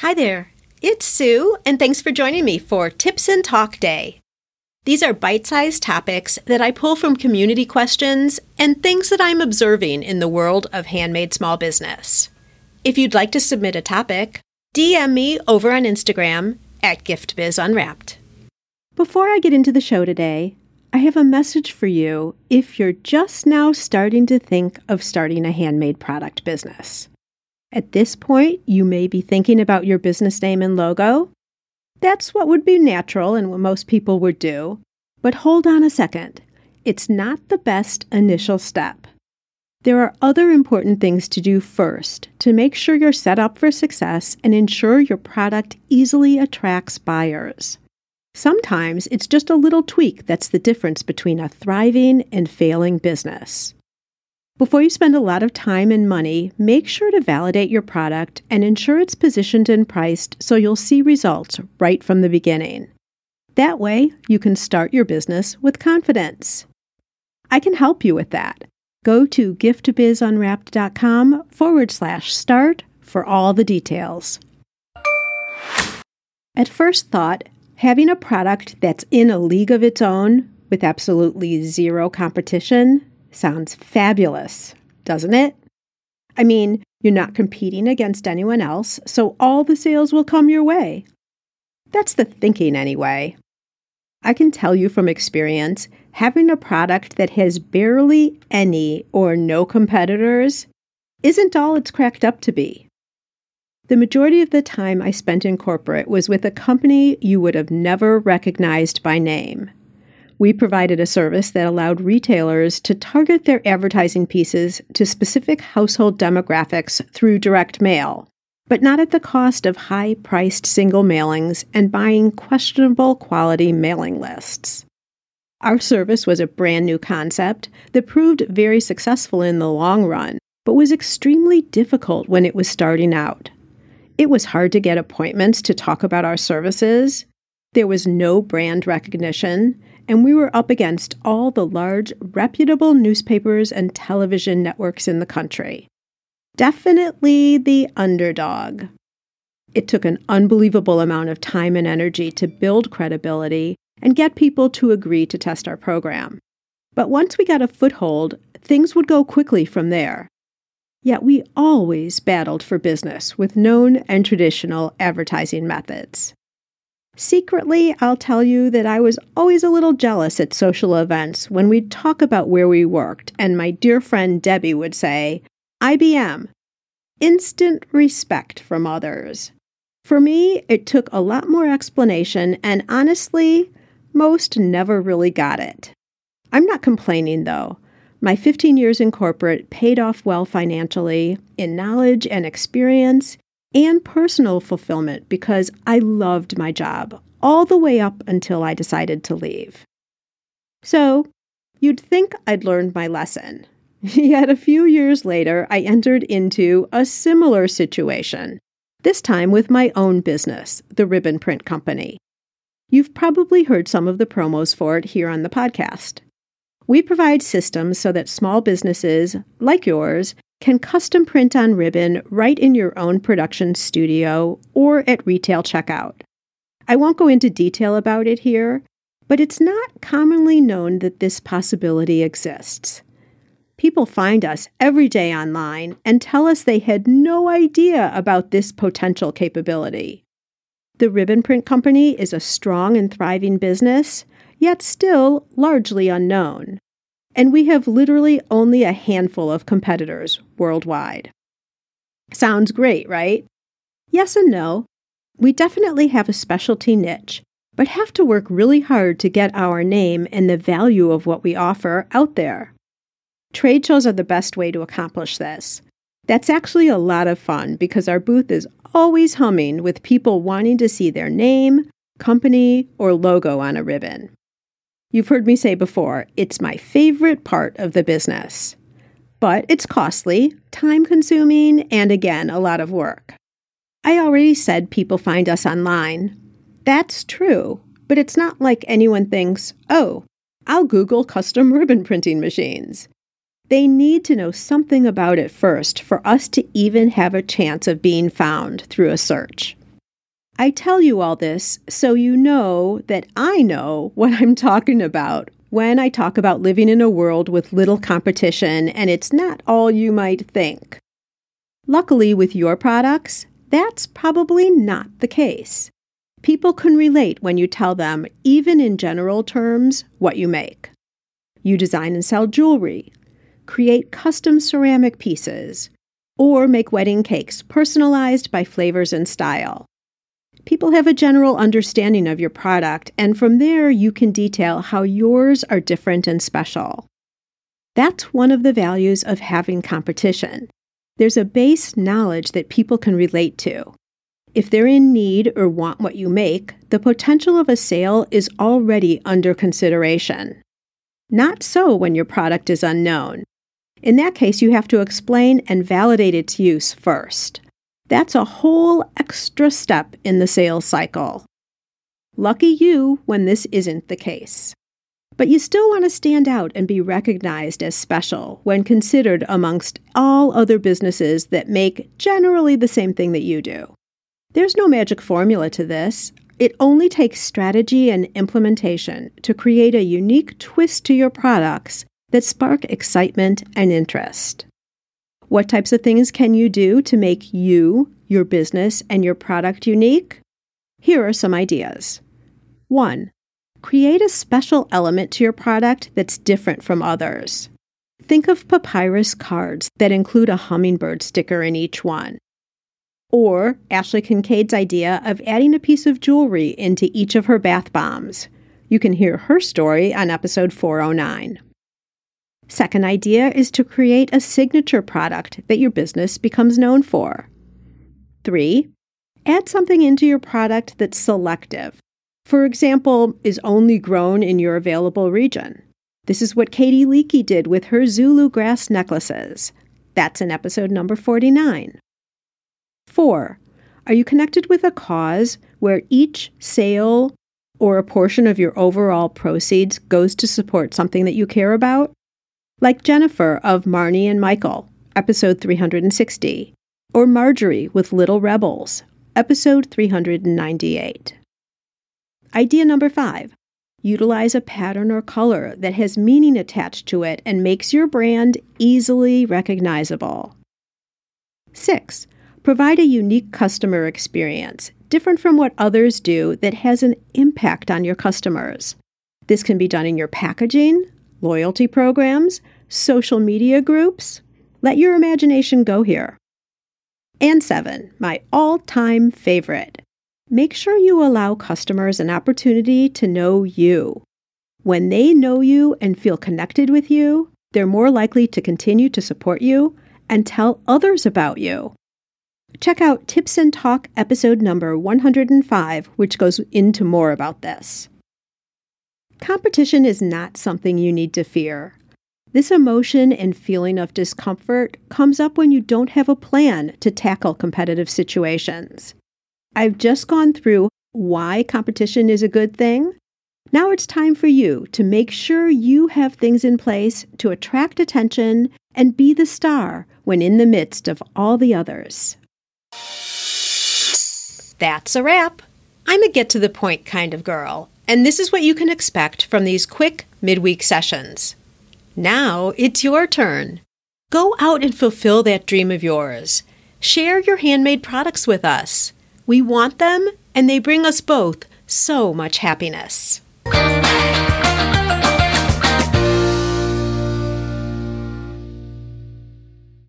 Hi there, it's Sue, and thanks for joining me for Tips and Talk Day. These are bite sized topics that I pull from community questions and things that I'm observing in the world of handmade small business. If you'd like to submit a topic, DM me over on Instagram at GiftBizUnwrapped. Before I get into the show today, I have a message for you if you're just now starting to think of starting a handmade product business. At this point, you may be thinking about your business name and logo. That's what would be natural and what most people would do. But hold on a second. It's not the best initial step. There are other important things to do first to make sure you're set up for success and ensure your product easily attracts buyers. Sometimes it's just a little tweak that's the difference between a thriving and failing business. Before you spend a lot of time and money, make sure to validate your product and ensure it's positioned and priced so you'll see results right from the beginning. That way, you can start your business with confidence. I can help you with that. Go to giftbizunwrapped.com forward slash start for all the details. At first thought, having a product that's in a league of its own with absolutely zero competition Sounds fabulous, doesn't it? I mean, you're not competing against anyone else, so all the sales will come your way. That's the thinking, anyway. I can tell you from experience, having a product that has barely any or no competitors isn't all it's cracked up to be. The majority of the time I spent in corporate was with a company you would have never recognized by name. We provided a service that allowed retailers to target their advertising pieces to specific household demographics through direct mail, but not at the cost of high priced single mailings and buying questionable quality mailing lists. Our service was a brand new concept that proved very successful in the long run, but was extremely difficult when it was starting out. It was hard to get appointments to talk about our services. There was no brand recognition, and we were up against all the large, reputable newspapers and television networks in the country. Definitely the underdog. It took an unbelievable amount of time and energy to build credibility and get people to agree to test our program. But once we got a foothold, things would go quickly from there. Yet we always battled for business with known and traditional advertising methods. Secretly, I'll tell you that I was always a little jealous at social events when we'd talk about where we worked, and my dear friend Debbie would say, IBM, instant respect from others. For me, it took a lot more explanation, and honestly, most never really got it. I'm not complaining though. My 15 years in corporate paid off well financially, in knowledge and experience, and personal fulfillment because I loved my job all the way up until I decided to leave. So, you'd think I'd learned my lesson. Yet a few years later, I entered into a similar situation, this time with my own business, the Ribbon Print Company. You've probably heard some of the promos for it here on the podcast. We provide systems so that small businesses, like yours, can custom print on ribbon right in your own production studio or at retail checkout. I won't go into detail about it here, but it's not commonly known that this possibility exists. People find us every day online and tell us they had no idea about this potential capability. The Ribbon Print Company is a strong and thriving business, yet still largely unknown and we have literally only a handful of competitors worldwide. Sounds great, right? Yes and no. We definitely have a specialty niche, but have to work really hard to get our name and the value of what we offer out there. Trade shows are the best way to accomplish this. That's actually a lot of fun because our booth is always humming with people wanting to see their name, company, or logo on a ribbon. You've heard me say before, it's my favorite part of the business. But it's costly, time consuming, and again, a lot of work. I already said people find us online. That's true, but it's not like anyone thinks, oh, I'll Google custom ribbon printing machines. They need to know something about it first for us to even have a chance of being found through a search. I tell you all this so you know that I know what I'm talking about when I talk about living in a world with little competition and it's not all you might think. Luckily, with your products, that's probably not the case. People can relate when you tell them, even in general terms, what you make. You design and sell jewelry, create custom ceramic pieces, or make wedding cakes personalized by flavors and style. People have a general understanding of your product, and from there you can detail how yours are different and special. That's one of the values of having competition. There's a base knowledge that people can relate to. If they're in need or want what you make, the potential of a sale is already under consideration. Not so when your product is unknown. In that case, you have to explain and validate its use first. That's a whole extra step in the sales cycle. Lucky you when this isn't the case. But you still want to stand out and be recognized as special when considered amongst all other businesses that make generally the same thing that you do. There's no magic formula to this. It only takes strategy and implementation to create a unique twist to your products that spark excitement and interest. What types of things can you do to make you, your business, and your product unique? Here are some ideas. 1. Create a special element to your product that's different from others. Think of papyrus cards that include a hummingbird sticker in each one. Or Ashley Kincaid's idea of adding a piece of jewelry into each of her bath bombs. You can hear her story on episode 409. Second idea is to create a signature product that your business becomes known for. Three, add something into your product that's selective. For example, is only grown in your available region. This is what Katie Leakey did with her Zulu grass necklaces. That's in episode number 49. 4. Are you connected with a cause where each sale or a portion of your overall proceeds goes to support something that you care about? Like Jennifer of Marnie and Michael, episode 360, or Marjorie with Little Rebels, episode 398. Idea number 5. Utilize a pattern or color that has meaning attached to it and makes your brand easily recognizable. 6 Provide a unique customer experience, different from what others do, that has an impact on your customers. This can be done in your packaging, loyalty programs, social media groups. Let your imagination go here. And seven, my all time favorite. Make sure you allow customers an opportunity to know you. When they know you and feel connected with you, they're more likely to continue to support you and tell others about you. Check out Tips and Talk episode number 105, which goes into more about this. Competition is not something you need to fear. This emotion and feeling of discomfort comes up when you don't have a plan to tackle competitive situations. I've just gone through why competition is a good thing. Now it's time for you to make sure you have things in place to attract attention and be the star when in the midst of all the others. That's a wrap. I'm a get to the point kind of girl, and this is what you can expect from these quick midweek sessions. Now it's your turn. Go out and fulfill that dream of yours. Share your handmade products with us. We want them, and they bring us both so much happiness.